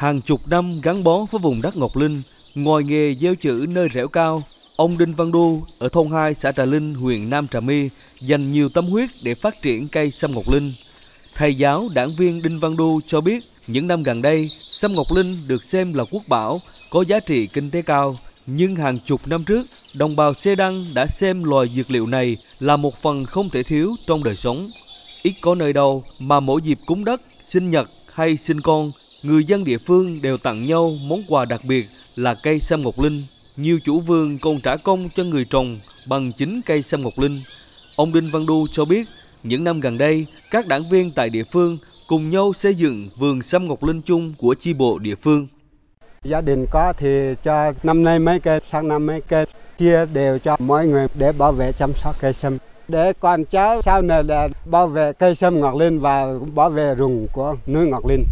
Hàng chục năm gắn bó với vùng đất Ngọc Linh, ngoài nghề gieo chữ nơi rẻo cao, ông Đinh Văn Đu ở thôn 2 xã Trà Linh, huyện Nam Trà My dành nhiều tâm huyết để phát triển cây sâm Ngọc Linh. Thầy giáo đảng viên Đinh Văn Đu cho biết những năm gần đây, sâm Ngọc Linh được xem là quốc bảo, có giá trị kinh tế cao. Nhưng hàng chục năm trước, đồng bào Xê Đăng đã xem loài dược liệu này là một phần không thể thiếu trong đời sống. Ít có nơi đâu mà mỗi dịp cúng đất, sinh nhật hay sinh con, người dân địa phương đều tặng nhau món quà đặc biệt là cây sâm ngọc linh. Nhiều chủ vườn còn trả công cho người trồng bằng chính cây sâm ngọc linh. Ông Đinh Văn Đu cho biết, những năm gần đây, các đảng viên tại địa phương cùng nhau xây dựng vườn sâm ngọc linh chung của chi bộ địa phương. Gia đình có thì cho năm nay mấy cây, sang năm mấy cây, chia đều cho mọi người để bảo vệ chăm sóc cây sâm. Để con cháu sau này là bảo vệ cây sâm Ngọc Linh và bảo vệ rừng của núi Ngọc Linh.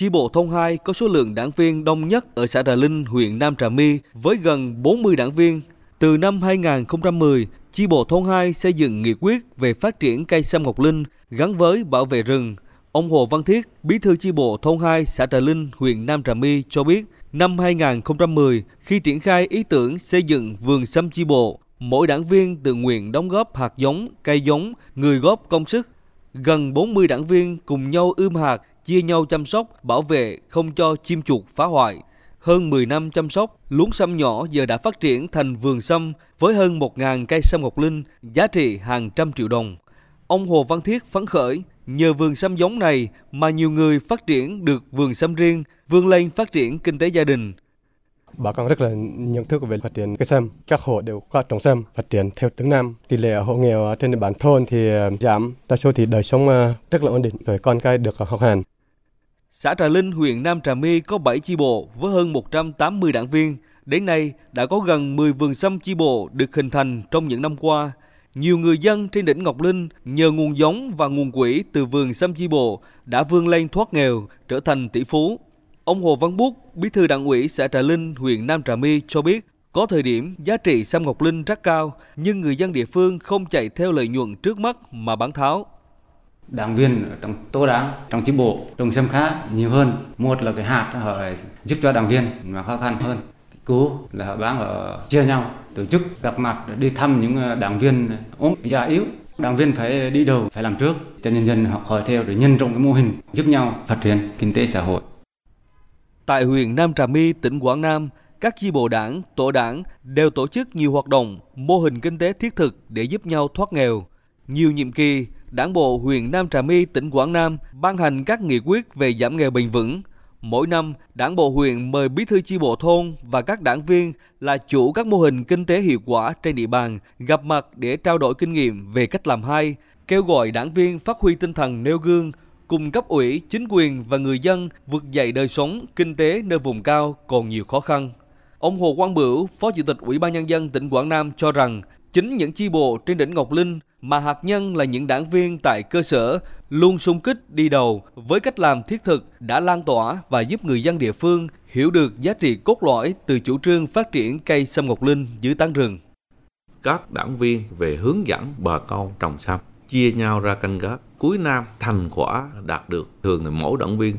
Chi bộ thôn 2 có số lượng đảng viên đông nhất ở xã Trà Linh, huyện Nam Trà My với gần 40 đảng viên. Từ năm 2010, chi bộ thôn 2 xây dựng nghị quyết về phát triển cây sâm Ngọc Linh gắn với bảo vệ rừng. Ông Hồ Văn Thiết, bí thư chi bộ thôn 2 xã Trà Linh, huyện Nam Trà My cho biết, năm 2010, khi triển khai ý tưởng xây dựng vườn sâm chi bộ, mỗi đảng viên tự nguyện đóng góp hạt giống, cây giống, người góp công sức. Gần 40 đảng viên cùng nhau ươm hạt, chia nhau chăm sóc, bảo vệ không cho chim chuột phá hoại. Hơn 10 năm chăm sóc, luống sâm nhỏ giờ đã phát triển thành vườn sâm với hơn 1.000 cây sâm ngọc linh, giá trị hàng trăm triệu đồng. Ông Hồ Văn Thiết phấn khởi, nhờ vườn sâm giống này mà nhiều người phát triển được vườn sâm riêng, vươn lên phát triển kinh tế gia đình. Bà con rất là nhận thức về phát triển cây sâm. Các hộ đều có trồng sâm, phát triển theo từng năm. Tỷ lệ hộ nghèo trên địa bàn thôn thì ờ, giảm, đa số thì đời sống ờ, rất là ổn định, rồi con cái được học hành. Xã Trà Linh, huyện Nam Trà My có 7 chi bộ với hơn 180 đảng viên. Đến nay đã có gần 10 vườn sâm chi bộ được hình thành trong những năm qua. Nhiều người dân trên đỉnh Ngọc Linh nhờ nguồn giống và nguồn quỹ từ vườn sâm chi bộ đã vươn lên thoát nghèo, trở thành tỷ phú. Ông Hồ Văn Bút, bí thư đảng ủy xã Trà Linh, huyện Nam Trà My cho biết, có thời điểm giá trị sâm ngọc linh rất cao, nhưng người dân địa phương không chạy theo lợi nhuận trước mắt mà bán tháo. Đảng viên trong tổ đảng, trong chi bộ trồng sâm khá nhiều hơn. Một là cái hạt họ giúp cho đảng viên mà khó khăn hơn. Cú là họ bán ở chia nhau, tổ chức gặp mặt đi thăm những ờ, đảng viên ốm già yếu đảng viên phải đi đầu phải làm trước cho nhân dân học hỏi theo để nhân rộng cái mô hình giúp nhau phát triển kinh tế xã hội Tại huyện Nam Trà My, tỉnh Quảng Nam, các chi bộ đảng, tổ đảng đều tổ chức nhiều hoạt động, mô hình kinh tế thiết thực để giúp nhau thoát nghèo. Nhiều nhiệm kỳ, Đảng bộ huyện Nam Trà My, tỉnh Quảng Nam ban hành các nghị quyết về giảm nghèo bền vững. Mỗi năm, Đảng bộ huyện mời bí thư chi bộ thôn và các đảng viên là chủ các mô hình kinh tế hiệu quả trên địa bàn gặp mặt để trao đổi kinh nghiệm về cách làm hay, kêu gọi đảng viên phát huy tinh thần nêu gương, cùng cấp ủy, chính quyền và người dân vượt dậy đời sống, kinh tế nơi vùng cao còn nhiều khó khăn. Ông Hồ Quang Bửu, Phó Chủ tịch Ủy ban Nhân dân tỉnh Quảng Nam cho rằng chính những chi bộ trên đỉnh Ngọc Linh mà hạt nhân là những đảng viên tại cơ sở luôn sung kích đi đầu với cách làm thiết thực đã lan tỏa và giúp người dân địa phương hiểu được giá trị cốt lõi từ chủ trương phát triển cây sâm Ngọc Linh dưới tán rừng. Các đảng viên về hướng dẫn bà con trồng sâm chia nhau ra canh gác. Cuối năm, thành quả đạt được thường là mỗi đảng viên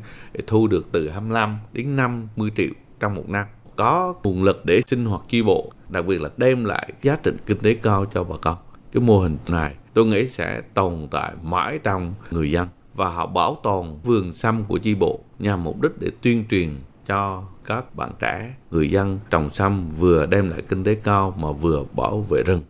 thu được từ 25 đến 50 triệu trong một năm. Có nguồn lực để sinh hoạt chi bộ, đặc biệt là đem lại giá trị kinh tế cao cho bà con. Cái mô hình này tôi nghĩ sẽ tồn tại mãi trong người dân và họ bảo tồn vườn sâm của chi bộ nhằm mục đích để tuyên truyền cho các bạn trẻ, người dân trồng sâm vừa đem lại kinh tế cao mà vừa bảo vệ rừng.